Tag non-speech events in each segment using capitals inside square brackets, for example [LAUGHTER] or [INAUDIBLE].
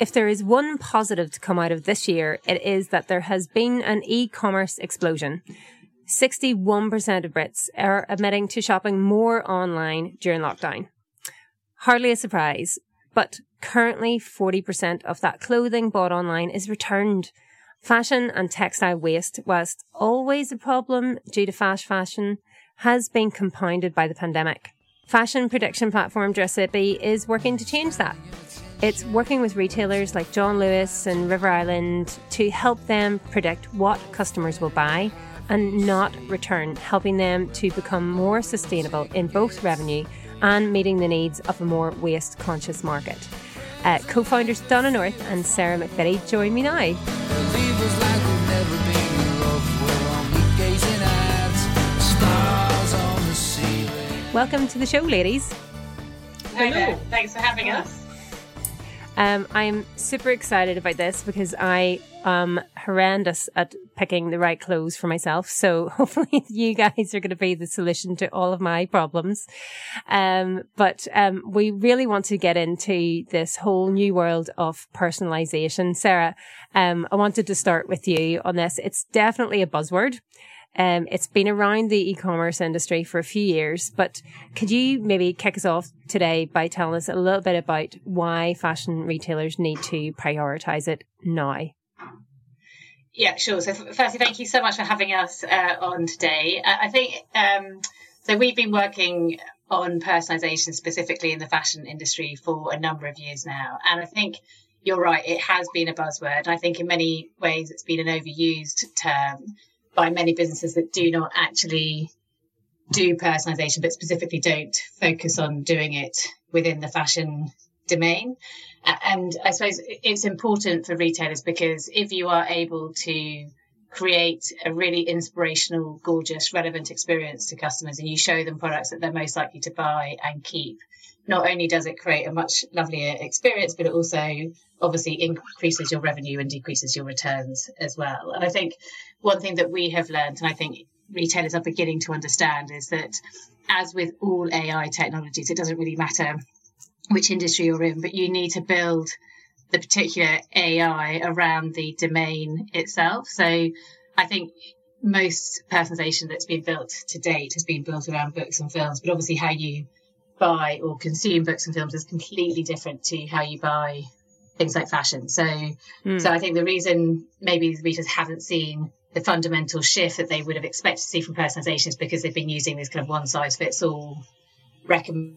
if there is one positive to come out of this year, it is that there has been an e-commerce explosion. 61% of Brits are admitting to shopping more online during lockdown. Hardly a surprise, but currently 40% of that clothing bought online is returned. Fashion and textile waste, whilst always a problem due to fast fashion, has been compounded by the pandemic. Fashion prediction platform Dressipi is working to change that. It's working with retailers like John Lewis and River Island to help them predict what customers will buy and not return, helping them to become more sustainable in both revenue and meeting the needs of a more waste conscious market. Uh, co founders Donna North and Sarah McVittie join me now. Welcome to the show, ladies. Hi there. Thanks for having us. Um, I'm super excited about this because I am horrendous at picking the right clothes for myself. So [LAUGHS] hopefully you guys are going to be the solution to all of my problems. Um, but um, we really want to get into this whole new world of personalization. Sarah, um, I wanted to start with you on this. It's definitely a buzzword. Um, it's been around the e-commerce industry for a few years, but could you maybe kick us off today by telling us a little bit about why fashion retailers need to prioritize it now? Yeah, sure. So, firstly, thank you so much for having us uh, on today. I think um, so. We've been working on personalization specifically in the fashion industry for a number of years now, and I think you're right. It has been a buzzword. I think in many ways it's been an overused term by many businesses that do not actually do personalization, but specifically don't focus on doing it within the fashion domain. And I suppose it's important for retailers because if you are able to create a really inspirational, gorgeous, relevant experience to customers and you show them products that they're most likely to buy and keep, not only does it create a much lovelier experience, but it also obviously increases your revenue and decreases your returns as well. And I think one thing that we have learned, and I think retailers are beginning to understand, is that as with all AI technologies, it doesn't really matter which industry you're in, but you need to build the particular AI around the domain itself. So I think most personalization that's been built to date has been built around books and films, but obviously how you buy or consume books and films is completely different to how you buy things like fashion. So, mm. so I think the reason maybe readers haven't seen the fundamental shift that they would have expected to see from personalization is because they've been using these kind of one size fits all recommenders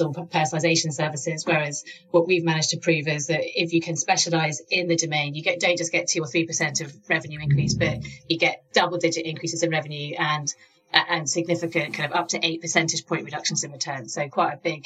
or personalization services. Whereas what we've managed to prove is that if you can specialize in the domain, you get, don't just get two or 3% of revenue increase, but you get double digit increases in revenue and and significant kind of up to eight percentage point reductions in returns. So quite a big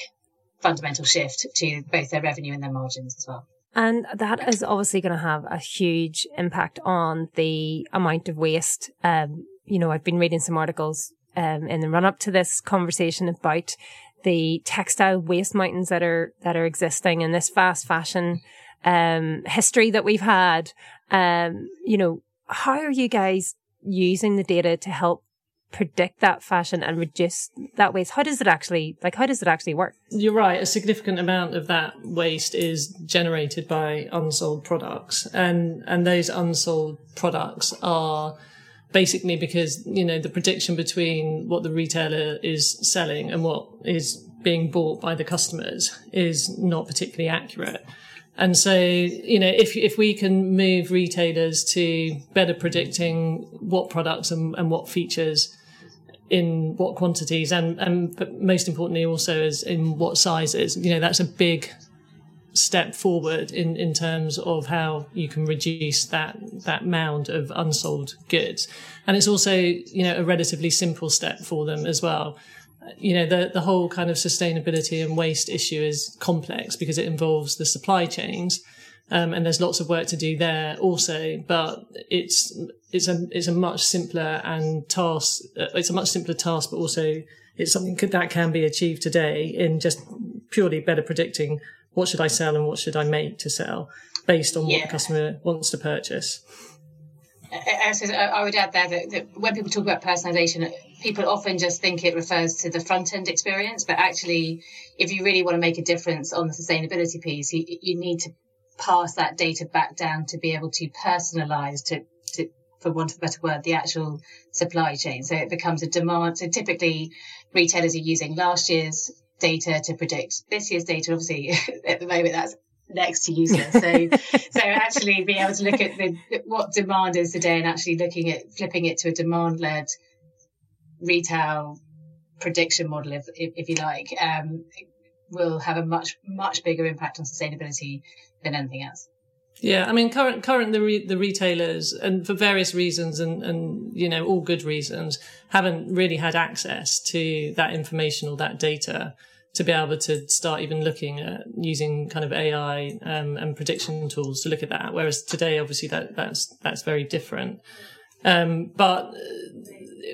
fundamental shift to both their revenue and their margins as well. And that is obviously going to have a huge impact on the amount of waste. Um, you know, I've been reading some articles um, in the run up to this conversation about the textile waste mountains that are that are existing in this fast fashion um, history that we've had. Um, you know, how are you guys using the data to help predict that fashion and reduce that waste how does it actually like how does it actually work? You're right. A significant amount of that waste is generated by unsold products. And and those unsold products are basically because you know the prediction between what the retailer is selling and what is being bought by the customers is not particularly accurate. And so, you know, if, if we can move retailers to better predicting what products and, and what features in what quantities and, and but most importantly also is in what sizes, you know, that's a big step forward in, in terms of how you can reduce that, that mound of unsold goods. And it's also, you know, a relatively simple step for them as well you know, the, the whole kind of sustainability and waste issue is complex because it involves the supply chains. Um, and there's lots of work to do there also, but it's, it's a, it's a much simpler and task, uh, it's a much simpler task, but also it's something that can be achieved today in just purely better predicting what should I sell and what should I make to sell based on yeah. what the customer wants to purchase. I, would add there that, that, when people talk about personalization, people often just think it refers to the front end experience, but actually, if you really want to make a difference on the sustainability piece, you, you need to pass that data back down to be able to personalize to for want of a better word, the actual supply chain. So it becomes a demand. So typically retailers are using last year's data to predict this year's data. Obviously [LAUGHS] at the moment that's next to useless. So, [LAUGHS] so actually being able to look at the, what demand is today and actually looking at flipping it to a demand led retail prediction model, if, if, if you like, um, will have a much, much bigger impact on sustainability than anything else. Yeah, I mean, current current the re- the retailers, and for various reasons, and and you know all good reasons, haven't really had access to that information or that data to be able to start even looking at using kind of AI um, and prediction tools to look at that. Whereas today, obviously, that that's that's very different. Um, but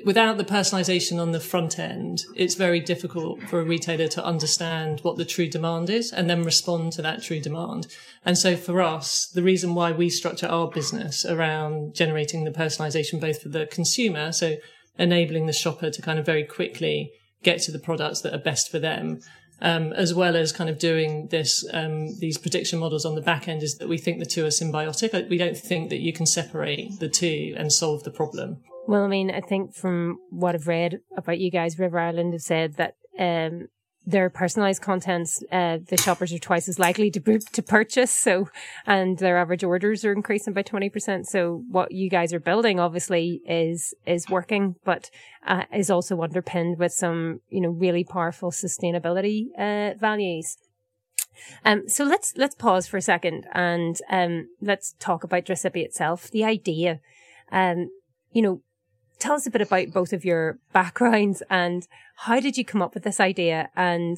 without the personalization on the front end, it's very difficult for a retailer to understand what the true demand is and then respond to that true demand. And so for us, the reason why we structure our business around generating the personalization both for the consumer, so enabling the shopper to kind of very quickly get to the products that are best for them, um, as well as kind of doing this um, these prediction models on the back end, is that we think the two are symbiotic. We don't think that you can separate the two and solve the problem. Well, I mean, I think from what I've read about you guys, River Island have said that um, their personalized contents, uh, the shoppers are twice as likely to to purchase. So, and their average orders are increasing by twenty percent. So, what you guys are building obviously is is working, but uh, is also underpinned with some you know really powerful sustainability uh, values. Um, so let's let's pause for a second and um, let's talk about Dressipi itself. The idea, um, you know, tell us a bit about both of your backgrounds and how did you come up with this idea and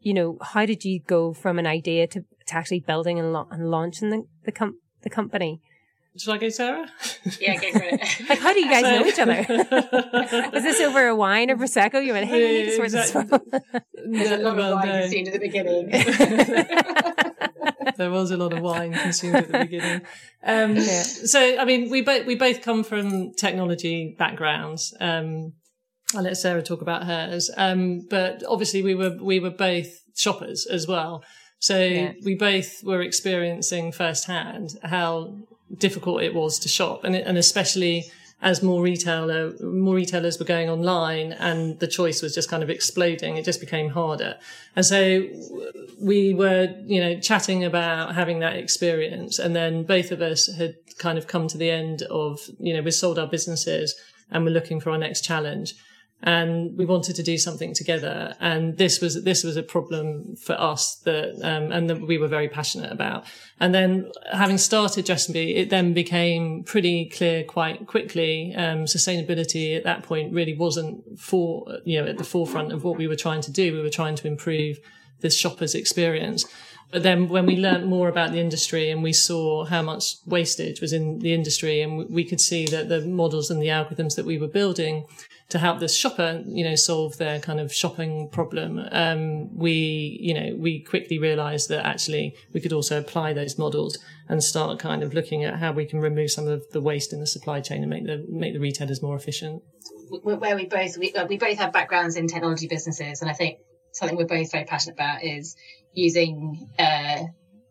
you know how did you go from an idea to, to actually building and, la- and launching the the, com- the company should I go, Sarah? Yeah, go for it. [LAUGHS] like, how do you guys so, know each other? [LAUGHS] Was this over a wine or prosecco? You went, hey, we need to sort exactly. this There's a lot well, of wine no. consumed at the beginning. [LAUGHS] there was a lot of wine consumed at the beginning. Um, [LAUGHS] yeah. So, I mean, we both we both come from technology backgrounds. Um, I'll let Sarah talk about hers. Um, but obviously, we were we were both shoppers as well. So yeah. we both were experiencing firsthand how difficult it was to shop, and and especially as more retailer more retailers were going online and the choice was just kind of exploding it just became harder. And so we were you know chatting about having that experience and then both of us had kind of come to the end of you know we sold our businesses and we're looking for our next challenge and we wanted to do something together. And this was this was a problem for us that um, and that we were very passionate about. And then having started Dressipi, it then became pretty clear quite quickly. Um, sustainability at that point really wasn't for you know at the forefront of what we were trying to do. We were trying to improve this shopper's experience. But then when we learned more about the industry and we saw how much wastage was in the industry and we could see that the models and the algorithms that we were building to help this shopper, you know, solve their kind of shopping problem, um, we, you know, we quickly realized that actually we could also apply those models and start kind of looking at how we can remove some of the waste in the supply chain and make the, make the retailers more efficient. Where we both, we, we both have backgrounds in technology businesses. And I think something we're both very passionate about is using, uh,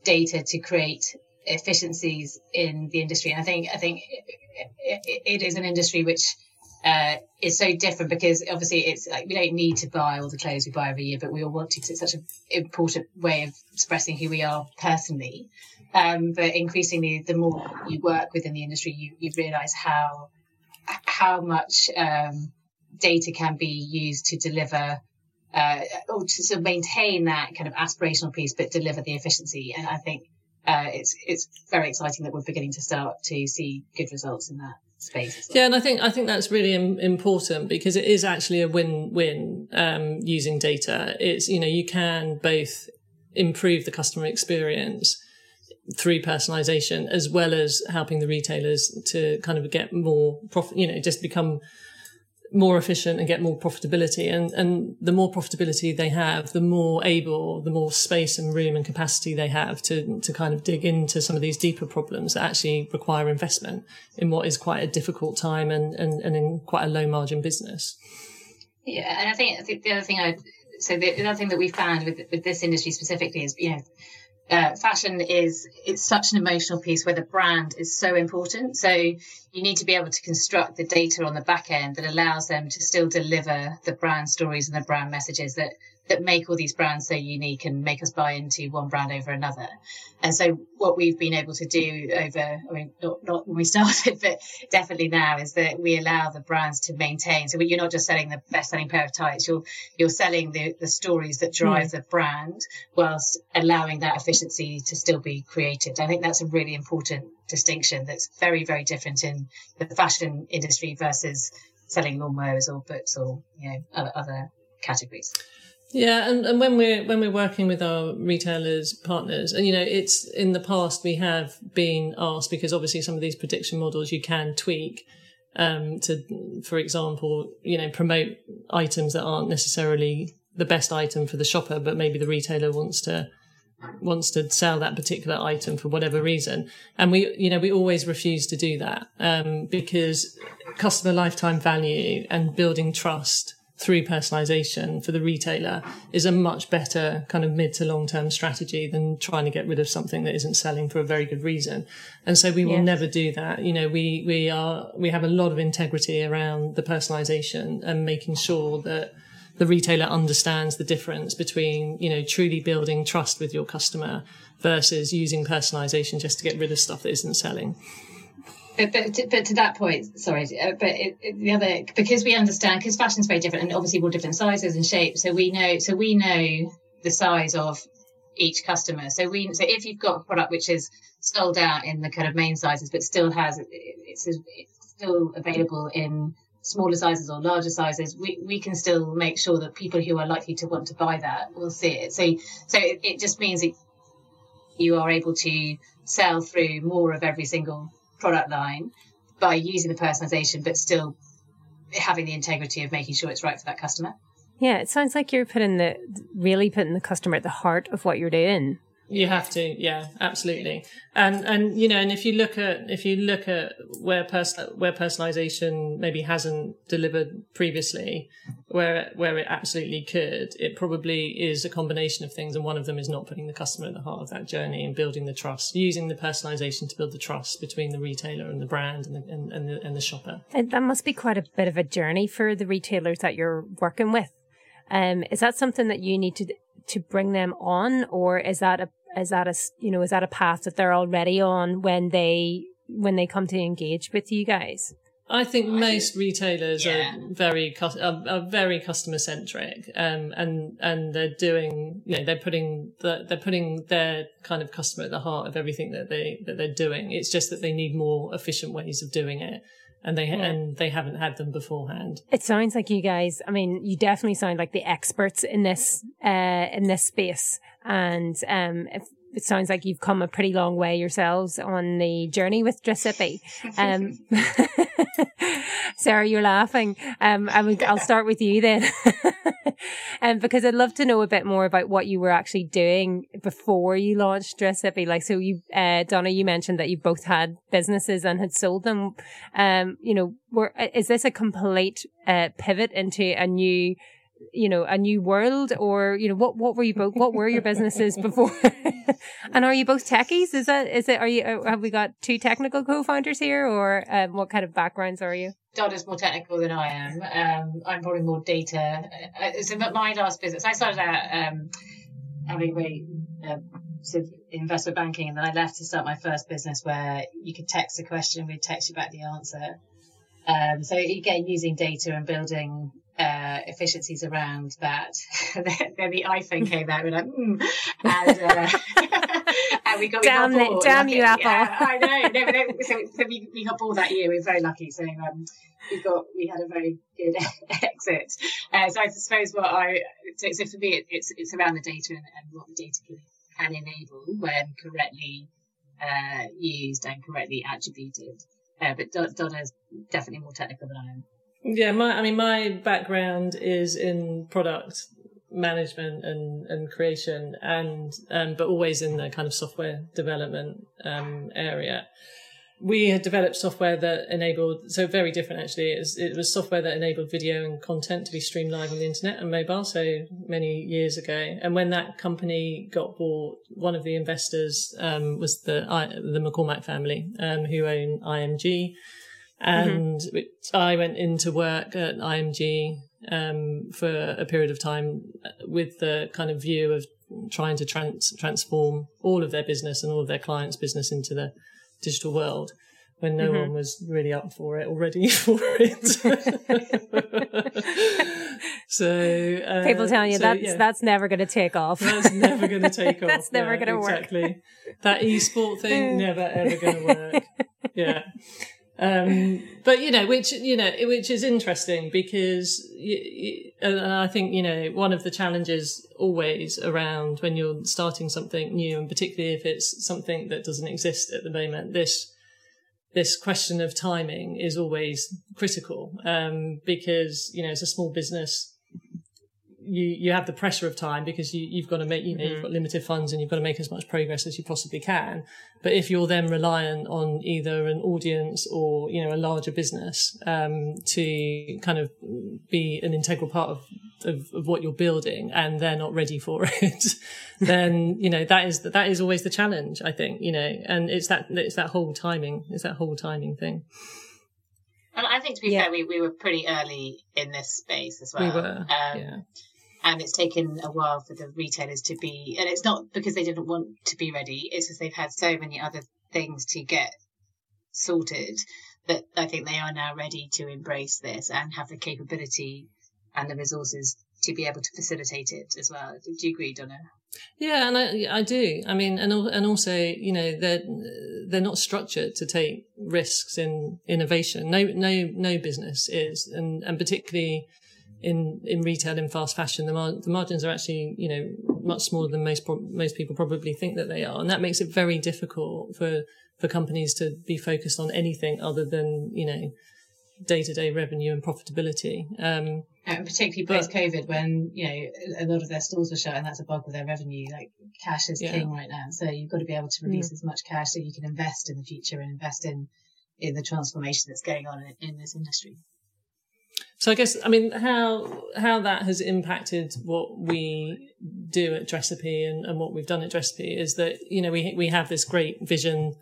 data to create efficiencies in the industry. And I think, I think it, it, it is an industry which, uh, is so different because obviously it's like we don't need to buy all the clothes we buy every year, but we all want to. because It's such an important way of expressing who we are personally. Um, but increasingly, the more you work within the industry, you, you realise how how much um, data can be used to deliver uh, or to sort of maintain that kind of aspirational piece, but deliver the efficiency. And I think uh, it's it's very exciting that we're beginning to start to see good results in that space. Well. Yeah, and I think I think that's really Im- important because it is actually a win-win um, using data. It's you know you can both improve the customer experience through personalization as well as helping the retailers to kind of get more profit. You know, just become more efficient and get more profitability. And, and the more profitability they have, the more able, the more space and room and capacity they have to, to kind of dig into some of these deeper problems that actually require investment in what is quite a difficult time and, and, and in quite a low margin business. Yeah. And I think, I think the other thing I, so the, the other thing that we found with, with this industry specifically is, you know, uh, fashion is it's such an emotional piece where the brand is so important. So you need to be able to construct the data on the back end that allows them to still deliver the brand stories and the brand messages that that make all these brands so unique and make us buy into one brand over another. And so what we've been able to do over, I mean, not, not when we [LAUGHS] started, but definitely now is that we allow the brands to maintain. So you're not just selling the best selling pair of tights, you're, you're selling the, the stories that drive mm. the brand whilst allowing that efficiency to still be created. I think that's a really important distinction that's very, very different in the fashion industry versus selling lawnmowers or books or, you know, other, other categories. Yeah, and, and when we're when we're working with our retailers partners, and you know, it's in the past we have been asked because obviously some of these prediction models you can tweak um, to, for example, you know, promote items that aren't necessarily the best item for the shopper, but maybe the retailer wants to wants to sell that particular item for whatever reason. And we, you know, we always refuse to do that um, because customer lifetime value and building trust through personalization for the retailer is a much better kind of mid to long term strategy than trying to get rid of something that isn't selling for a very good reason. And so we will yes. never do that. You know, we, we are, we have a lot of integrity around the personalization and making sure that the retailer understands the difference between, you know, truly building trust with your customer versus using personalization just to get rid of stuff that isn't selling. But, but, to, but to that point, sorry, uh, but it, it, the other because we understand because fashion is very different and obviously all different sizes and shapes. So we know, so we know the size of each customer. So we, so if you've got a product which is sold out in the kind of main sizes, but still has it's, it's still available in smaller sizes or larger sizes, we, we can still make sure that people who are likely to want to buy that will see it. So so it, it just means that you are able to sell through more of every single product line by using the personalization, but still having the integrity of making sure it's right for that customer. Yeah, it sounds like you're putting the really putting the customer at the heart of what you're doing. You have to, yeah, absolutely. And and you know, and if you look at if you look at where person where personalization maybe hasn't delivered previously, where where it absolutely could, it probably is a combination of things, and one of them is not putting the customer at the heart of that journey and building the trust, using the personalization to build the trust between the retailer and the brand and the, and, and the, and the shopper. And that must be quite a bit of a journey for the retailers that you're working with. Um, is that something that you need to to bring them on, or is that a is that a you know is that a path that they're already on when they when they come to engage with you guys? I think most retailers yeah. are very are, are very customer centric, um, and and they're doing you know they're putting the, they're putting their kind of customer at the heart of everything that they that they're doing. It's just that they need more efficient ways of doing it and they yeah. and they haven't had them beforehand. It sounds like you guys. I mean, you definitely sound like the experts in this uh, in this space, and um, if, it sounds like you've come a pretty long way yourselves on the journey with Dressipi. Um, [LAUGHS] Sarah, you're laughing. Um, I will, I'll start with you then. [LAUGHS] um, because I'd love to know a bit more about what you were actually doing before you launched Dressipi. Like, so you, uh, Donna, you mentioned that you both had businesses and had sold them. Um, you know, were, is this a complete, uh, pivot into a new, you know, a new world or, you know, what, what were you both, what were your businesses before? [LAUGHS] and are you both techies? Is that, is it, are you, uh, have we got two technical co-founders here or um, what kind of backgrounds are you? Donna's more technical than I am. Um, I'm probably more data. So my last business, I started out um, having very uh, sort of investment banking, and then I left to start my first business where you could text a question, we'd text you back the answer. Um, so again, using data and building uh, efficiencies around that. [LAUGHS] then the iPhone came out, we're like, mm. and, uh, [LAUGHS] and we got damn, we got bored, damn you, Apple. Yeah, I know. No, no, so, so we, we got bored that year. We were very lucky. So um, we got we had a very good [LAUGHS] exit. Uh, so I suppose what I so, so for me it, it's it's around the data and, and what the data can, can enable when correctly uh, used and correctly attributed. Uh, but Donna's definitely more technical than I am. Yeah, my I mean my background is in product management and, and creation and um, but always in the kind of software development um, area. we had developed software that enabled so very different actually. It was, it was software that enabled video and content to be streamed live on the internet and mobile so many years ago. And when that company got bought one of the investors um, was the the mccormack family um, who own img and mm-hmm. i went into work at img um, for a period of time with the kind of view of trying to trans- transform all of their business and all of their clients business into the digital world when no mm-hmm. one was really up for it or ready [LAUGHS] for it. [LAUGHS] so uh, people telling you so, that's yeah. that's never going to take off. That's never going to take [LAUGHS] off. that's never yeah, going to exactly. work. Exactly. That e-sport thing never ever going to work. Yeah. Um, but you know, which you know, which is interesting because, and I think you know, one of the challenges always around when you're starting something new, and particularly if it's something that doesn't exist at the moment, this this question of timing is always critical. Um, because you know, it's a small business you you have the pressure of time because you you've got to make you know mm-hmm. you've got limited funds and you've got to make as much progress as you possibly can. But if you're then reliant on either an audience or you know a larger business um, to kind of be an integral part of, of, of what you're building and they're not ready for [LAUGHS] it, then you know that is that is always the challenge. I think you know, and it's that it's that whole timing, it's that whole timing thing. And I think to be yeah. fair, we, we were pretty early in this space as well. We were, um, yeah and it's taken a while for the retailers to be and it's not because they didn't want to be ready it's because they've had so many other things to get sorted that i think they are now ready to embrace this and have the capability and the resources to be able to facilitate it as well do you agree donna yeah, and I I do. I mean, and and also, you know, they're they're not structured to take risks in innovation. No, no, no business is, and and particularly in in retail in fast fashion, the, mar- the margins are actually you know much smaller than most pro- most people probably think that they are, and that makes it very difficult for for companies to be focused on anything other than you know day to day revenue and profitability. Um, and particularly post COVID, when you know a lot of their stores were shut, and that's a bulk of their revenue. Like cash is yeah. king right now, so you've got to be able to release mm. as much cash so you can invest in the future and invest in in the transformation that's going on in, in this industry. So I guess I mean how how that has impacted what we do at Dressipi and, and what we've done at Dressipi is that you know we we have this great vision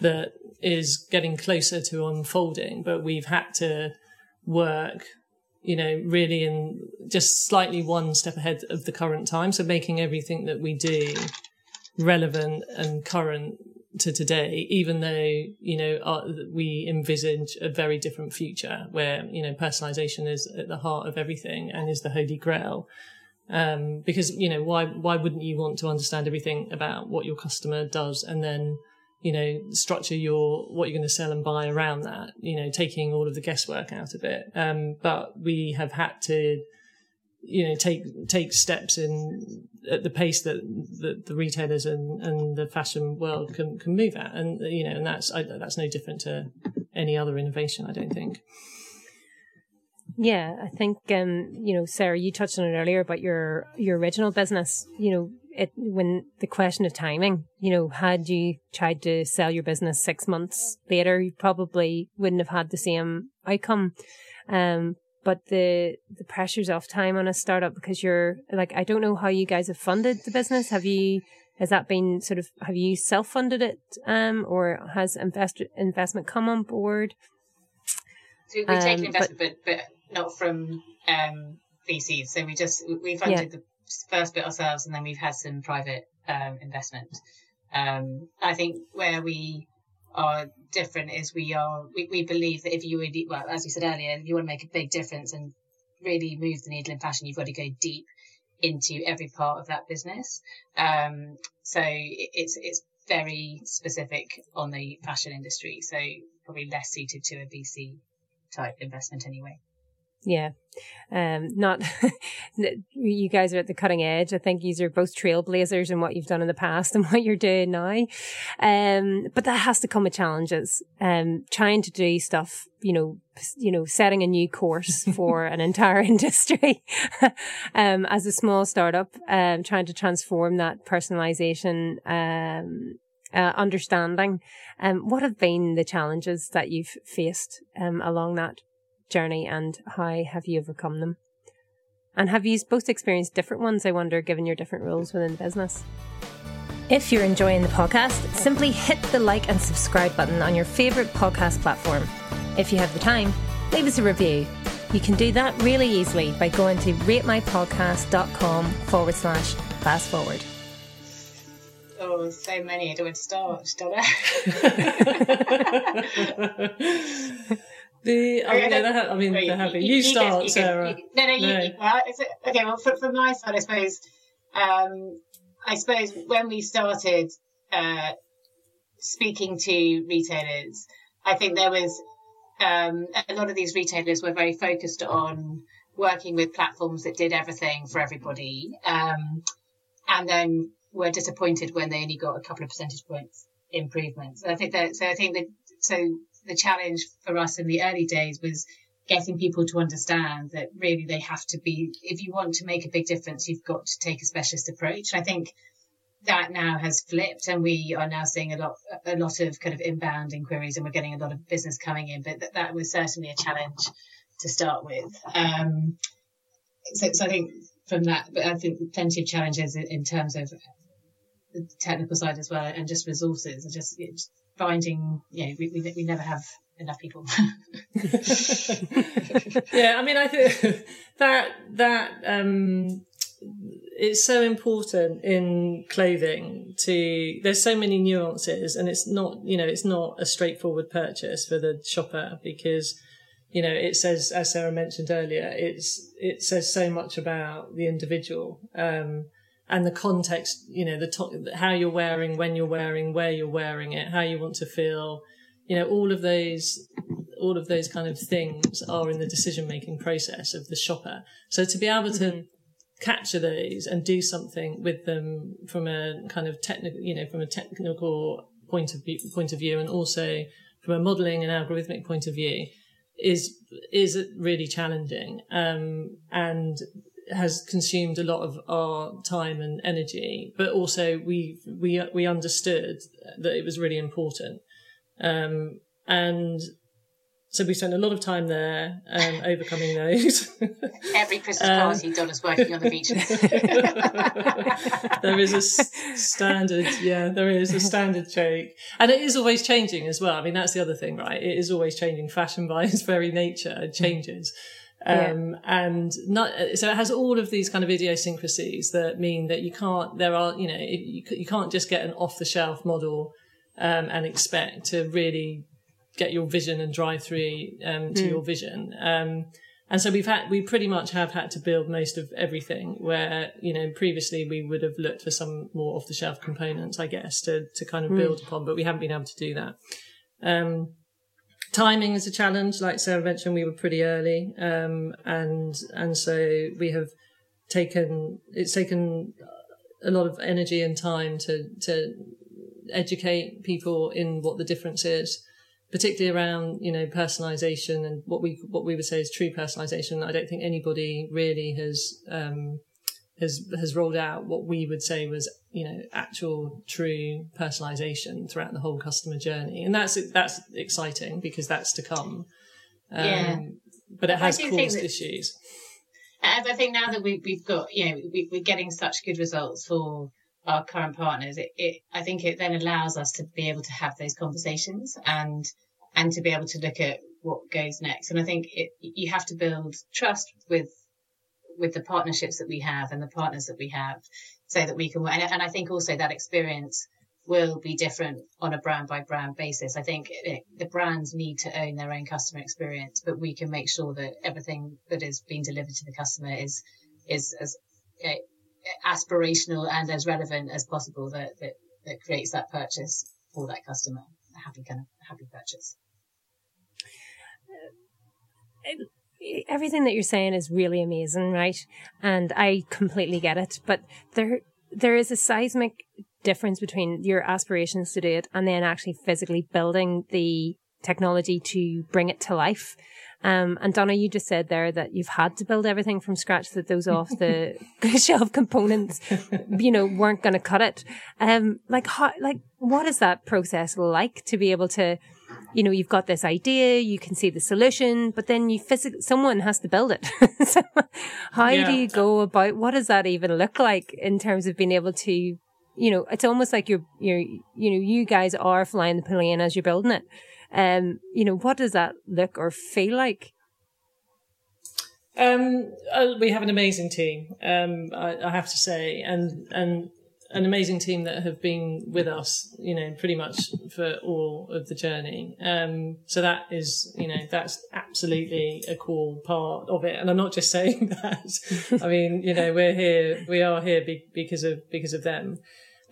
that is getting closer to unfolding, but we've had to work you know really in just slightly one step ahead of the current time. So making everything that we do relevant and current to today, even though, you know, uh, we envisage a very different future where, you know, personalization is at the heart of everything and is the holy grail. Um, because, you know, why, why wouldn't you want to understand everything about what your customer does and then, you know, structure your, what you're going to sell and buy around that, you know, taking all of the guesswork out of it. Um, but we have had to, you know take take steps in at the pace that, that the retailers and, and the fashion world can can move at. And you know and that's I, that's no different to any other innovation I don't think. Yeah I think um you know Sarah you touched on it earlier about your your original business. You know it when the question of timing you know had you tried to sell your business 6 months later you probably wouldn't have had the same outcome. Um but the the pressures of time on a startup because you're like I don't know how you guys have funded the business. Have you has that been sort of have you self funded it um or has invest investment come on board? So we've um, taken investment, but, but, but not from um, VCs. So we just we funded yeah. the first bit ourselves, and then we've had some private um, investment. Um, I think where we are different is we are we, we believe that if you really well as you said earlier you want to make a big difference and really move the needle in fashion you've got to go deep into every part of that business. Um, so it's it's very specific on the fashion industry so probably less suited to a vc type investment anyway yeah. Um, not, [LAUGHS] you guys are at the cutting edge. I think you are both trailblazers in what you've done in the past [LAUGHS] and what you're doing now. Um, but that has to come with challenges. Um, trying to do stuff, you know, you know, setting a new course [LAUGHS] for an entire industry, um, as a small startup, um, trying to transform that personalization, um, uh, understanding. Um, what have been the challenges that you've faced um, along that journey and how have you overcome them? And have you both experienced different ones, I wonder, given your different roles within the business? If you're enjoying the podcast, simply hit the like and subscribe button on your favourite podcast platform. If you have the time, leave us a review. You can do that really easily by going to ratemypodcast.com forward slash fast forward. Oh, so many. I don't want to start, don't I? [LAUGHS] [LAUGHS] [LAUGHS] the, I mean, I mean, happy. You, you, start, you Sarah. No, no, no. You, well, okay, well, from, from my side, I suppose, um, I suppose when we started uh, speaking to retailers, I think there was um, a lot of these retailers were very focused on working with platforms that did everything for everybody, um, and then were disappointed when they only got a couple of percentage points improvements. I think that so I think that so the challenge for us in the early days was getting people to understand that really they have to be if you want to make a big difference you've got to take a specialist approach. I think that now has flipped and we are now seeing a lot a lot of kind of inbound inquiries and we're getting a lot of business coming in. But that, that was certainly a challenge to start with. Um, so, so i think from that i think plenty of challenges in terms of the technical side as well and just resources and just finding you know we, we, we never have enough people. [LAUGHS] [LAUGHS] yeah, I mean, I think [LAUGHS] that that um, it's so important in clothing to. There's so many nuances, and it's not you know it's not a straightforward purchase for the shopper because you know it says as Sarah mentioned earlier, it's it says so much about the individual. Um, and the context, you know, the to- how you're wearing, when you're wearing, where you're wearing it, how you want to feel, you know all of those all of those kind of things are in the decision making process of the shopper so to be able to mm-hmm. capture those and do something with them from a kind of technical you know from a technical point of view point of view and also from a modeling and algorithmic point of view is is really challenging um, and has consumed a lot of our time and energy but also we we we understood that it was really important um, and so we spent a lot of time there um, [LAUGHS] overcoming those. [LAUGHS] Every Christmas um, party, Donna's working on the beaches. [LAUGHS] there is a s- standard, yeah, there is a standard joke. And it is always changing as well. I mean, that's the other thing, right? It is always changing. Fashion by its very nature it changes. Um, yeah. and not, so it has all of these kind of idiosyncrasies that mean that you can't, there are, you know, you, you can't just get an off the shelf model um, and expect to really get your vision and drive through um, to mm. your vision. Um, and so we've had, we pretty much have had to build most of everything where, you know, previously we would have looked for some more off the shelf components, I guess, to, to kind of mm. build upon, but we haven't been able to do that. Timing is a challenge. Like Sarah mentioned, we were pretty early. Um, and, and so we have taken, it's taken a lot of energy and time to, to educate people in what the difference is, particularly around you know personalization and what we what we would say is true personalization. I don't think anybody really has um, has has rolled out what we would say was you know actual true personalization throughout the whole customer journey, and that's that's exciting because that's to come. Um, yeah. But it has caused issues. As I think now that we, we've got, you know, we, we're getting such good results for our current partners, it, it, I think it then allows us to be able to have those conversations and and to be able to look at what goes next. And I think it, you have to build trust with with the partnerships that we have and the partners that we have, so that we can. And, and I think also that experience will be different on a brand by brand basis. I think it, the brands need to own their own customer experience, but we can make sure that everything that is being delivered to the customer is is as eh, aspirational and as relevant as possible that, that, that creates that purchase for that customer, a happy kind of happy purchase. Everything that you're saying is really amazing, right? And I completely get it. But there, there is a seismic difference between your aspirations to do it and then actually physically building the technology to bring it to life. Um, and Donna, you just said there that you've had to build everything from scratch, that those off the [LAUGHS] [LAUGHS] shelf components, you know, weren't going to cut it. Um, like how, like, what is that process like to be able to, you know, you've got this idea, you can see the solution, but then you physically, someone has to build it. [LAUGHS] so how yeah. do you go about, what does that even look like in terms of being able to, you know, it's almost like you're, you're, you know, you guys are flying the plane as you're building it. Um, you know, what does that look or feel like? Um, uh, we have an amazing team, um, I, I, have to say, and and an amazing team that have been with us, you know, pretty much for all of the journey. Um, so that is, you know, that's absolutely a core part of it. And I'm not just [LAUGHS] saying that. I mean, you know, we're here, we are here be, because of because of them.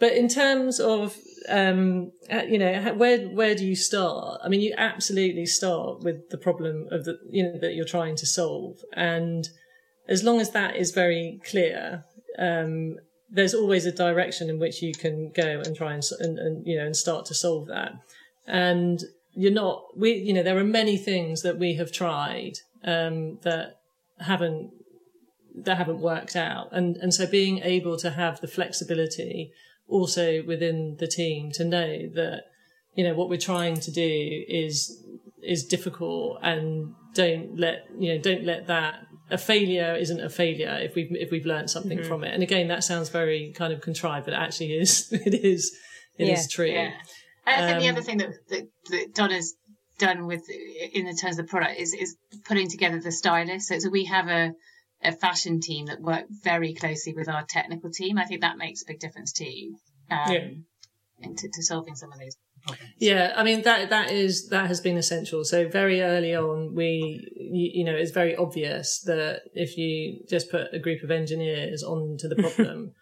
But in terms of, um, uh, you know, where where do you start? I mean, you absolutely start with the problem of the, you know, that you're trying to solve, and as long as that is very clear, um, there's always a direction in which you can go and try and, and, and you know and start to solve that. And you're not, we, you know, there are many things that we have tried um, that haven't that haven't worked out, and and so being able to have the flexibility also within the team to know that you know what we're trying to do is is difficult and don't let you know don't let that a failure isn't a failure if we've if we've learned something mm-hmm. from it and again that sounds very kind of contrived but it actually is [LAUGHS] it is it yeah. is true yeah. I think um, the other thing that, that, that Donna's done with in the terms of the product is is putting together the stylist so, so we have a a fashion team that work very closely with our technical team. I think that makes a big difference too, um, yeah. into to solving some of those problems. Yeah, I mean that that is that has been essential. So very early on, we you, you know it's very obvious that if you just put a group of engineers onto the [LAUGHS] problem.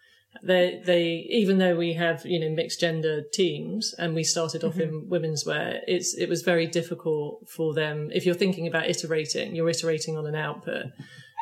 they they even though we have you know mixed gender teams and we started off mm-hmm. in women's wear it's it was very difficult for them if you're thinking about iterating you're iterating on an output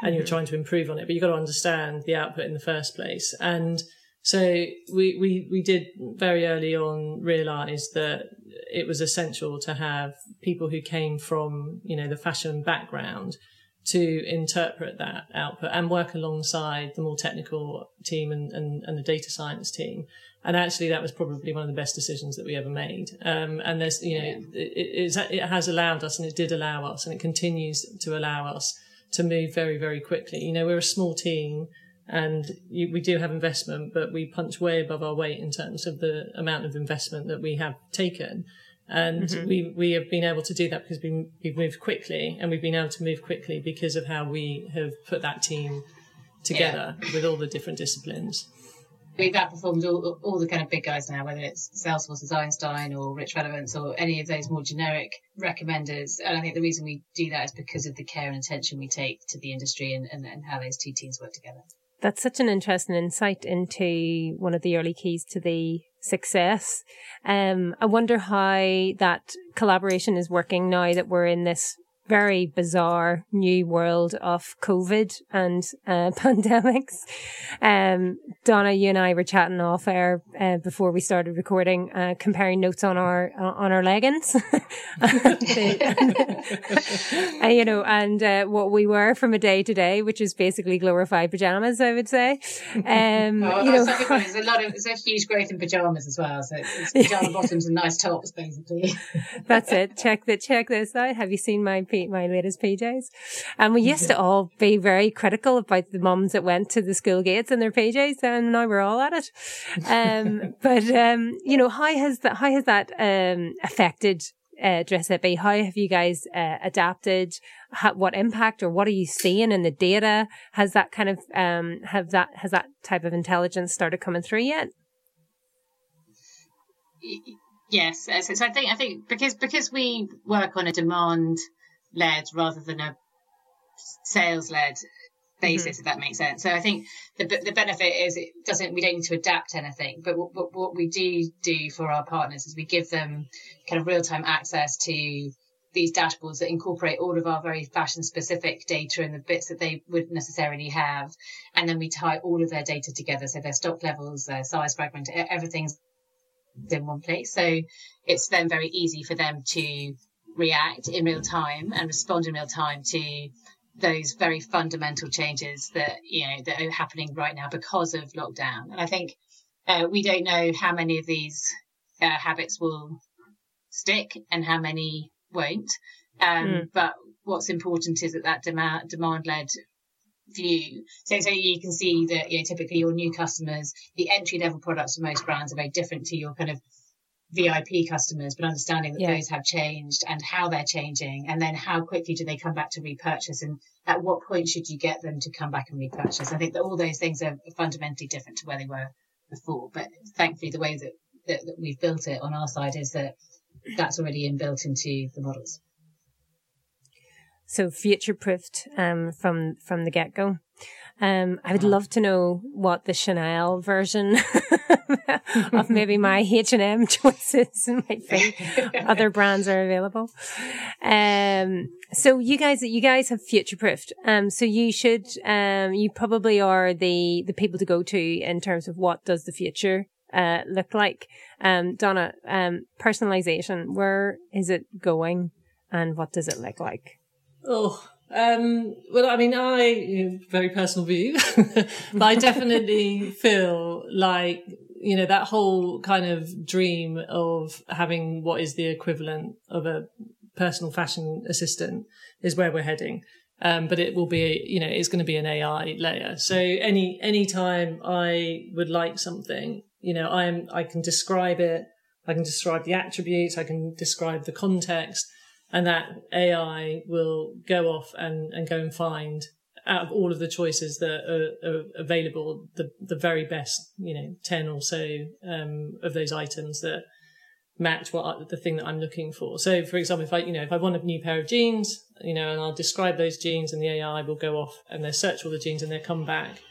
and you're trying to improve on it, but you've got to understand the output in the first place. And so we, we, we did very early on realize that it was essential to have people who came from, you know, the fashion background to interpret that output and work alongside the more technical team and, and, and the data science team. And actually, that was probably one of the best decisions that we ever made. Um, and there's, you know, it, it, it has allowed us and it did allow us and it continues to allow us to move very, very quickly. You know, we're a small team and you, we do have investment, but we punch way above our weight in terms of the amount of investment that we have taken. And mm-hmm. we, we have been able to do that because we, we've moved quickly and we've been able to move quickly because of how we have put that team together yeah. with all the different disciplines we've outperformed all, all the kind of big guys now, whether it's Salesforce's Einstein or Rich Relevance or any of those more generic recommenders. And I think the reason we do that is because of the care and attention we take to the industry and, and, and how those two teams work together. That's such an interesting insight into one of the early keys to the success. Um, I wonder how that collaboration is working now that we're in this very bizarre new world of COVID and uh, [LAUGHS] pandemics. Um, Donna, you and I were chatting off air uh, before we started recording, uh, comparing notes on our on our leggings, [LAUGHS] [LAUGHS] and, [LAUGHS] you know, and uh, what we were from a day to day, which is basically glorified pajamas, I would say. Um, [LAUGHS] oh, you know, there's a lot of there's a huge growth in pajamas as well. So it's pajama [LAUGHS] bottoms and nice tops, basically. That's it. Check the check this out. Have you seen my my latest PJs. And we used to all be very critical about the mums that went to the school gates in their PJs and now we're all at it. Um, but, um, you know, how has that, how has that, um, affected uh, Dressipi. How have you guys uh, adapted? What impact or what are you seeing in the data? Has that kind of um have that has that type of intelligence started coming through yet? Yes, so, so I think I think because because we work on a demand led rather than a sales led basis, mm-hmm. if that makes sense. So I think the the benefit is it doesn't we don't need to adapt anything, but what, what we do do for our partners is we give them kind of real time access to these dashboards that incorporate all of our very fashion specific data and the bits that they would necessarily have, and then we tie all of their data together, so their stock levels, their size fragment, everything's in one place. So it's then very easy for them to react in real time and respond in real time to those very fundamental changes that you know that are happening right now because of lockdown. And I think uh, we don't know how many of these uh, habits will stick and how many won't. Um, mm. But what's important is that that demand demand led view. So, so you can see that you know typically your new customers, the entry level products for most brands are very different to your kind of VIP customers, but understanding that yeah. those have changed and how they're changing, and then how quickly do they come back to repurchase, and at what point should you get them to come back and repurchase? I think that all those things are fundamentally different to where they were before. But thankfully, the way that, that, that we've built it on our side is that that's already inbuilt into the models. So future proofed um, from from the get go. Um, I would love to know what the Chanel version [LAUGHS] of maybe my [LAUGHS] H and M choices might be. Other brands are available. Um, so you guys, you guys have future proofed. Um, so you should, um, you probably are the the people to go to in terms of what does the future uh, look like. Um, Donna, um, personalization, where is it going, and what does it look like? Oh, um, well, I mean, I very personal view, [LAUGHS] but I definitely feel like you know that whole kind of dream of having what is the equivalent of a personal fashion assistant is where we're heading. Um, but it will be, you know, it's going to be an AI layer. So any any time I would like something, you know, I'm I can describe it, I can describe the attributes, I can describe the context, and that AI will go off and, and go and find out of all of the choices that are, are available, the the very best, you know, ten or so um, of those items that match what the thing that I'm looking for. So, for example, if I, you know, if I want a new pair of jeans, you know, and I'll describe those jeans, and the AI will go off and they'll search all the jeans and they'll come back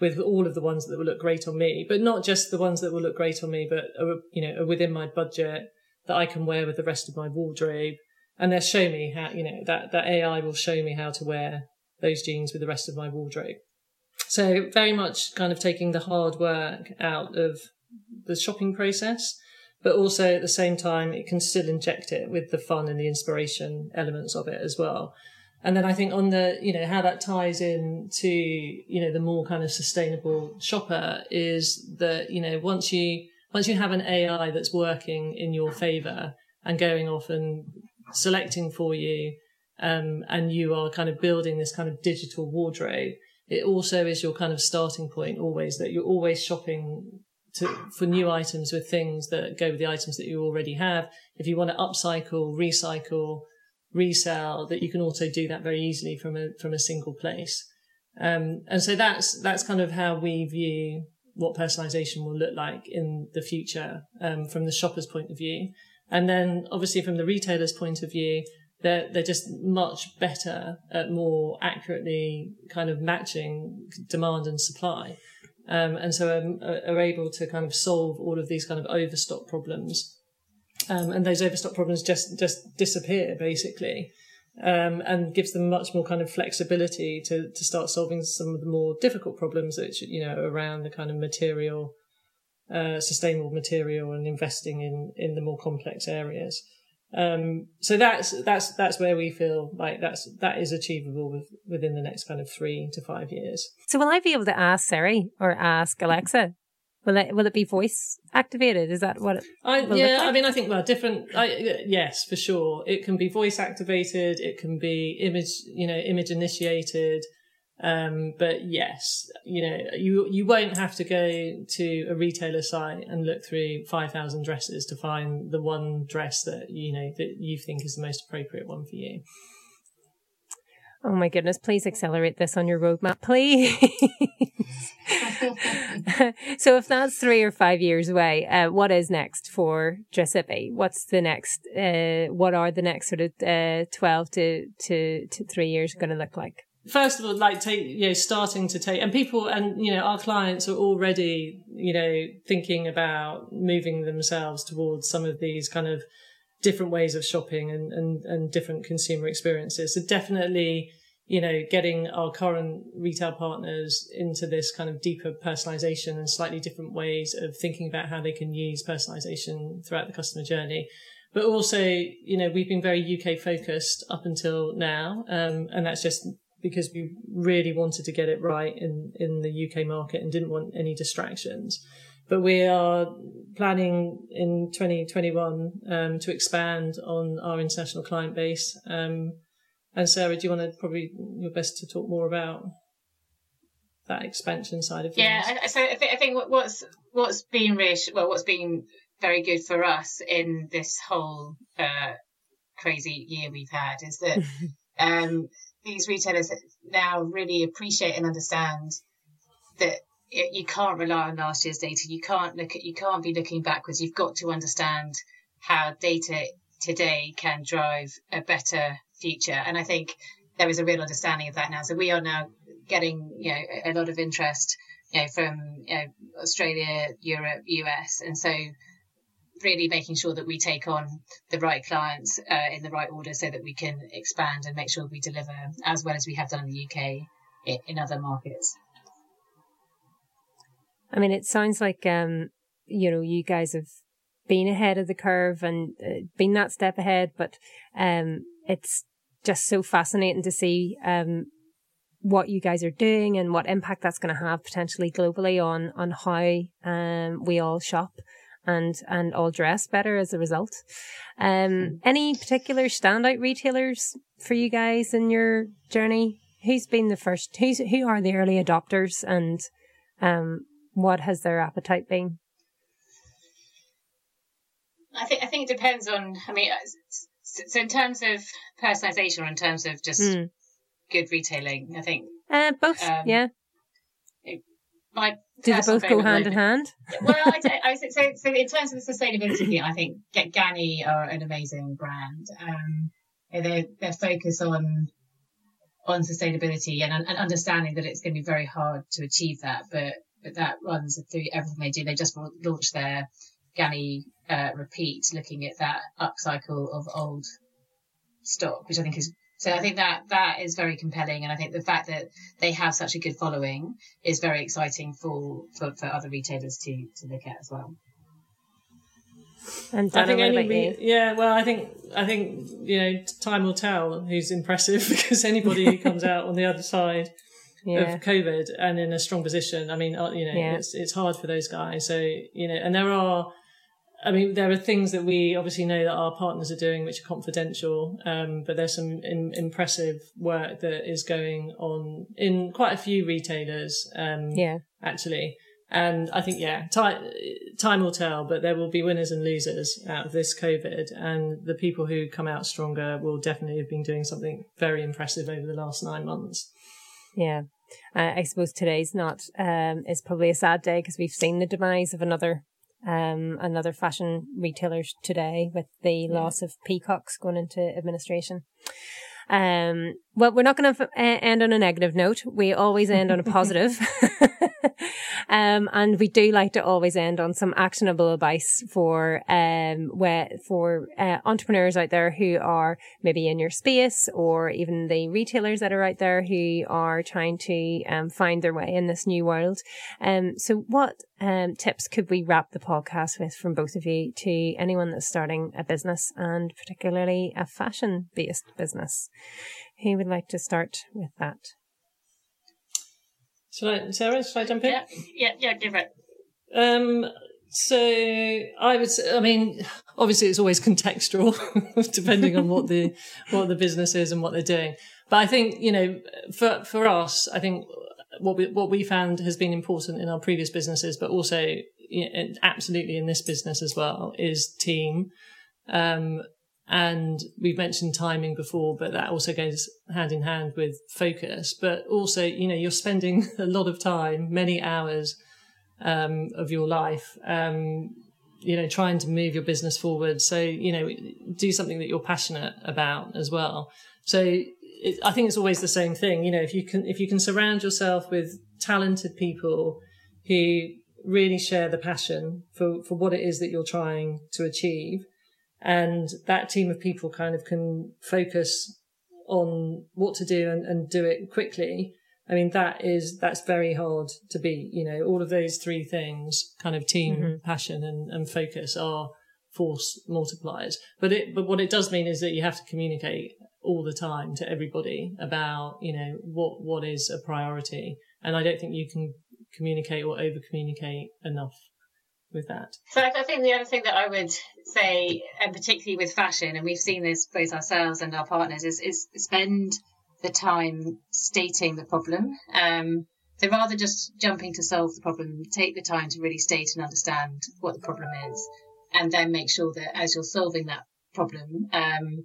with all of the ones that will look great on me, but not just the ones that will look great on me, but are, you know, are within my budget that I can wear with the rest of my wardrobe and they'll show me how you know that that AI will show me how to wear those jeans with the rest of my wardrobe. So very much kind of taking the hard work out of the shopping process, but also at the same time it can still inject it with the fun and the inspiration elements of it as well. And then I think on the you know how that ties in to you know the more kind of sustainable shopper is that you know once you once you have an AI that's working in your favor and going off and selecting for you, um, and you are kind of building this kind of digital wardrobe, it also is your kind of starting point always that you're always shopping to, for new items with things that go with the items that you already have. If you want to upcycle, recycle, resell, that you can also do that very easily from a from a single place. Um, and so that's that's kind of how we view what personalization will look like in the future um, from the shopper's point of view. And then obviously from the retailer's point of view, they're, they're just much better at more accurately kind of matching demand and supply. Um, and so um, are able to kind of solve all of these kind of overstock problems. Um, and those overstock problems just, just disappear basically. Um, and gives them much more kind of flexibility to, to start solving some of the more difficult problems which, you know, around the kind of material uh, sustainable material and investing in in the more complex areas. Um, so that's that's that's where we feel like that's that is achievable with, within the next kind of three to five years. So will I be able to ask Siri or ask Alexa? Will it will it be voice activated? Is that what? It I, yeah, like? I mean, I think well, different. I, yes, for sure. It can be voice activated. It can be image, you know, image initiated. Um, but yes, you know, you you won't have to go to a retailer site and look through five thousand dresses to find the one dress that you know that you think is the most appropriate one for you. Oh my goodness! Please accelerate this on your roadmap, please. [LAUGHS] so, if that's three or five years away, uh, what is next for Dressipi? What's the next? Uh, what are the next sort of uh, twelve to, to to three years going to look like? First of all, like take, you know, starting to take, and people, and, you know, our clients are already, you know, thinking about moving themselves towards some of these kind of different ways of shopping and, and, and different consumer experiences. So definitely, you know, getting our current retail partners into this kind of deeper personalization and slightly different ways of thinking about how they can use personalization throughout the customer journey. but also, you know, we've been very UK focused up until now. Um, and that's just because we really wanted to get it right in, in the UK market and didn't want any distractions. But we are planning in 2021 um, to expand on our international client base. Um, and Sarah, do you want to probably your best to talk more about that expansion side of things? Yeah, so I think, I think what's what's been reassured, well, what's been very good for us in this whole uh, crazy year we've had is that [LAUGHS] um, these retailers now really appreciate and understand that you can't rely on last year's data. You can't look at, you can't be looking backwards. You've got to understand how data today can drive a better future. And I think there is a real understanding of that now. So we are now getting, you know, a lot of interest, you know, from you know, Australia, Europe, US. And so really making sure that we take on the right clients uh, in the right order so that we can expand and make sure we deliver as well as we have done in the UK in, other markets. I mean, it sounds like, um, you know, you guys have been ahead of the curve and uh, been that step ahead, but um, it's just so fascinating to see um, what you guys are doing and what impact that's going to have potentially globally on on how um, we all shop and and all dress better as a result. Um, hmm. any particular standout retailers for you guys in your journey? Who's been the first? Who's who are the early adopters, and um, what has their appetite been? I think I think it depends on. I mean, so in terms of personalization, or in terms of just mm. good retailing, I think uh, both. Um, yeah. It, my do they both go hand in hand? well, I, I, so, so in terms of the sustainability, I think Ganni are an amazing brand. Um, their their focus on on sustainability and, and understanding that it's going to be very hard to achieve that, but but that runs through everything they do. They just launched their Ganni uh, repeat, looking at that upcycle of old stock, which I think is so I think that that is very compelling, and I think the fact that they have such a good following is very exciting for for, for other retailers to to look at as well. And I think any yeah, well, I think I think you know time will tell who's impressive [LAUGHS] because anybody who comes out on the other side yeah. of COVID and in a strong position, I mean, uh, you know, yeah. it's it's hard for those guys. So you know, and there are I mean, there are things that we obviously know that our partners are doing which are confidential, um, but there's some in, impressive work that is going on in quite a few retailers. Um, yeah, actually, and I think yeah, time time will tell, but there will be winners and losers out of this COVID, and the people who come out stronger will definitely have been doing something very impressive over the last nine months. Yeah. Uh, I suppose today's not um, is probably a sad day because we've seen the demise of another um, another fashion retailer today with the yeah. loss of Peacocks going into administration. Um, well, we're not going to f- end on a negative note. We always end on a [LAUGHS] positive. [LAUGHS] um, and we do like to always end on some actionable advice for, um, where, for, uh, entrepreneurs out there who are maybe in your space or even the retailers that are out there who are trying to, um, find their way in this new world. Um, so what, um, tips could we wrap the podcast with from both of you to anyone that's starting a business and particularly a fashion based business? Who would like to start with that? Should I, Sarah, should I jump in? Yeah, yeah, yeah give it. Um, so I would say, I mean, obviously it's always contextual, [LAUGHS] depending on what the [LAUGHS] what the business is and what they're doing. But I think you know, for for us, I think what we what we found has been important in our previous businesses, but also you know, absolutely in this business as well, is team. Um, and we've mentioned timing before, but that also goes hand in hand with focus. But also, you know, you're spending [LAUGHS] a lot of time, many hours um, of your life, um, you know, trying to move your business forward. So, you know, do something that you're passionate about as well. So it, I think it's always the same thing. You know, if you can, if you can surround yourself with talented people who really share the passion for, for what it is that you're trying to achieve, and that team of people kind of can focus on what to do and, and do it quickly. I mean, that is, that's very hard to beat. You know, all of those three things, kind of team, mm-hmm. passion and, and focus are force multipliers. But it, but what it does mean is that you have to communicate all the time to everybody about, you know, what, what is a priority. And I don't think you can communicate or over communicate enough with that. So I think the other thing that I would say, and particularly with fashion, and we've seen this both ourselves and our partners, is, is spend the time stating the problem. Um, so rather just jumping to solve the problem, take the time to really state and understand what the problem is, and then make sure that as you're solving that problem, um,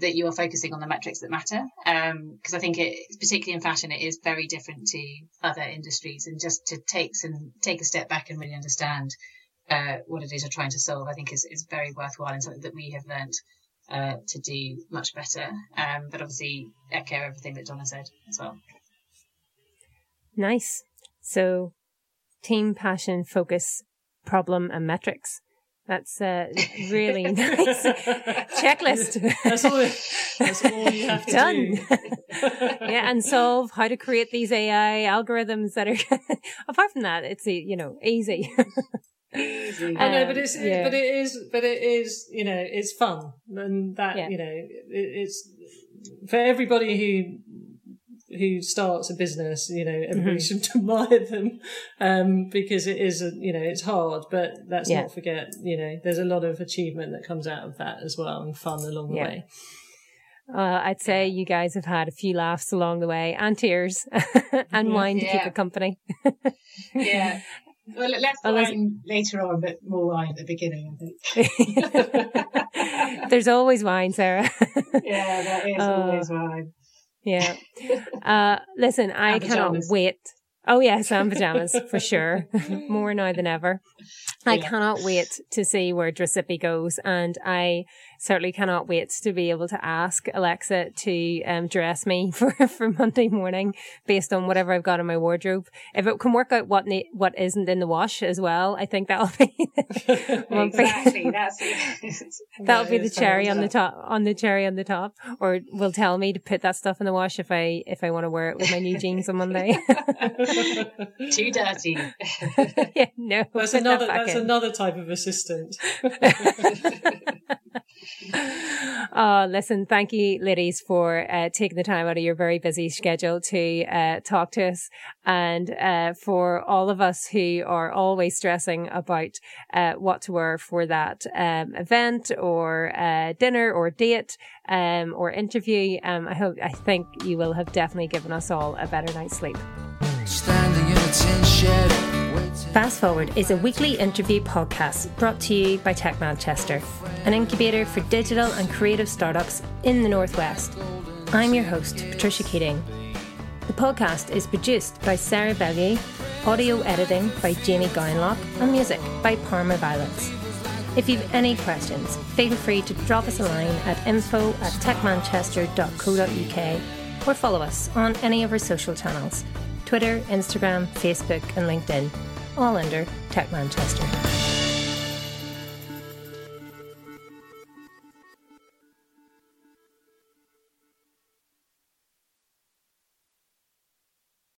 that you are focusing on the metrics that matter. Because um, I think it, particularly in fashion, it is very different to other industries, and just to take some take a step back and really understand uh, what it is you're trying to solve, I think is is very worthwhile and something that we have learned uh, to do much better. Um, but obviously, echo everything that Donna said as well. Nice. So, team passion, focus, problem, and metrics. That's a [LAUGHS] really nice [LAUGHS] checklist. That's all, that's all you have to Done. do. [LAUGHS] yeah, and solve how to create these AI algorithms that are, apart from that, it's, you know, easy. easy. I know, but it's, um, yeah. but it is, but it is, you know, it's fun. And that, yeah. you know, it, it's for everybody who who starts a business, you know, everybody mm-hmm. should [LAUGHS] admire them um, because it is, a, you know, it's hard, but let's yeah. not forget, you know, there's a lot of achievement that comes out of that as well and fun along the yeah. way. Uh, I'd say you guys have had a few laughs along the way and tears [LAUGHS] and wine to keep it company. yeah. [LAUGHS] Well, less well, wine later on, but more wine at the beginning, I think. There's always wine, Sarah. yeah, there is uh, always wine. Yeah. [LAUGHS] Uh, listen, I cannot wait. Oh yes, and pajamas for sure. [LAUGHS] More now than ever. I cannot wait to see where Dressipi goes, and I certainly cannot wait to be able to ask Alexa to um, dress me [LAUGHS] for, for Monday morning based on whatever I've got in my wardrobe. If it can work out what na- what isn't in the wash as well, I think that'll be [LAUGHS] exactly [LAUGHS] that's that'll be the cherry on the top on the cherry on the top, or will tell me to put that stuff in the wash if I if I want to wear it with my new jeans on Monday. Too dirty. yeah, no, that's another that that's in. another type of assistant. Oh, listen, thank you, ladies, for uh, taking the time out of your very busy schedule to uh, talk to us. And uh, for all of us who are always stressing about uh, what to wear for that um, event or uh, dinner or date um, or interview, um, I hope, I think you will have definitely given us all a better night's sleep. Standing in a tin shed. Fast Forward is a weekly interview podcast brought to you by Tech Manchester, an incubator for digital and creative startups in the Northwest. I'm your host, Patricia Keating. The podcast is produced by Sarah Bellier, audio editing by Jamie Gowanlock, and music by Parma Violets. If you've any questions, feel free to drop us a line at info at techmanchester.co.uk or follow us on any of our social channels Twitter, Instagram, Facebook, and LinkedIn all under Tech Manchester.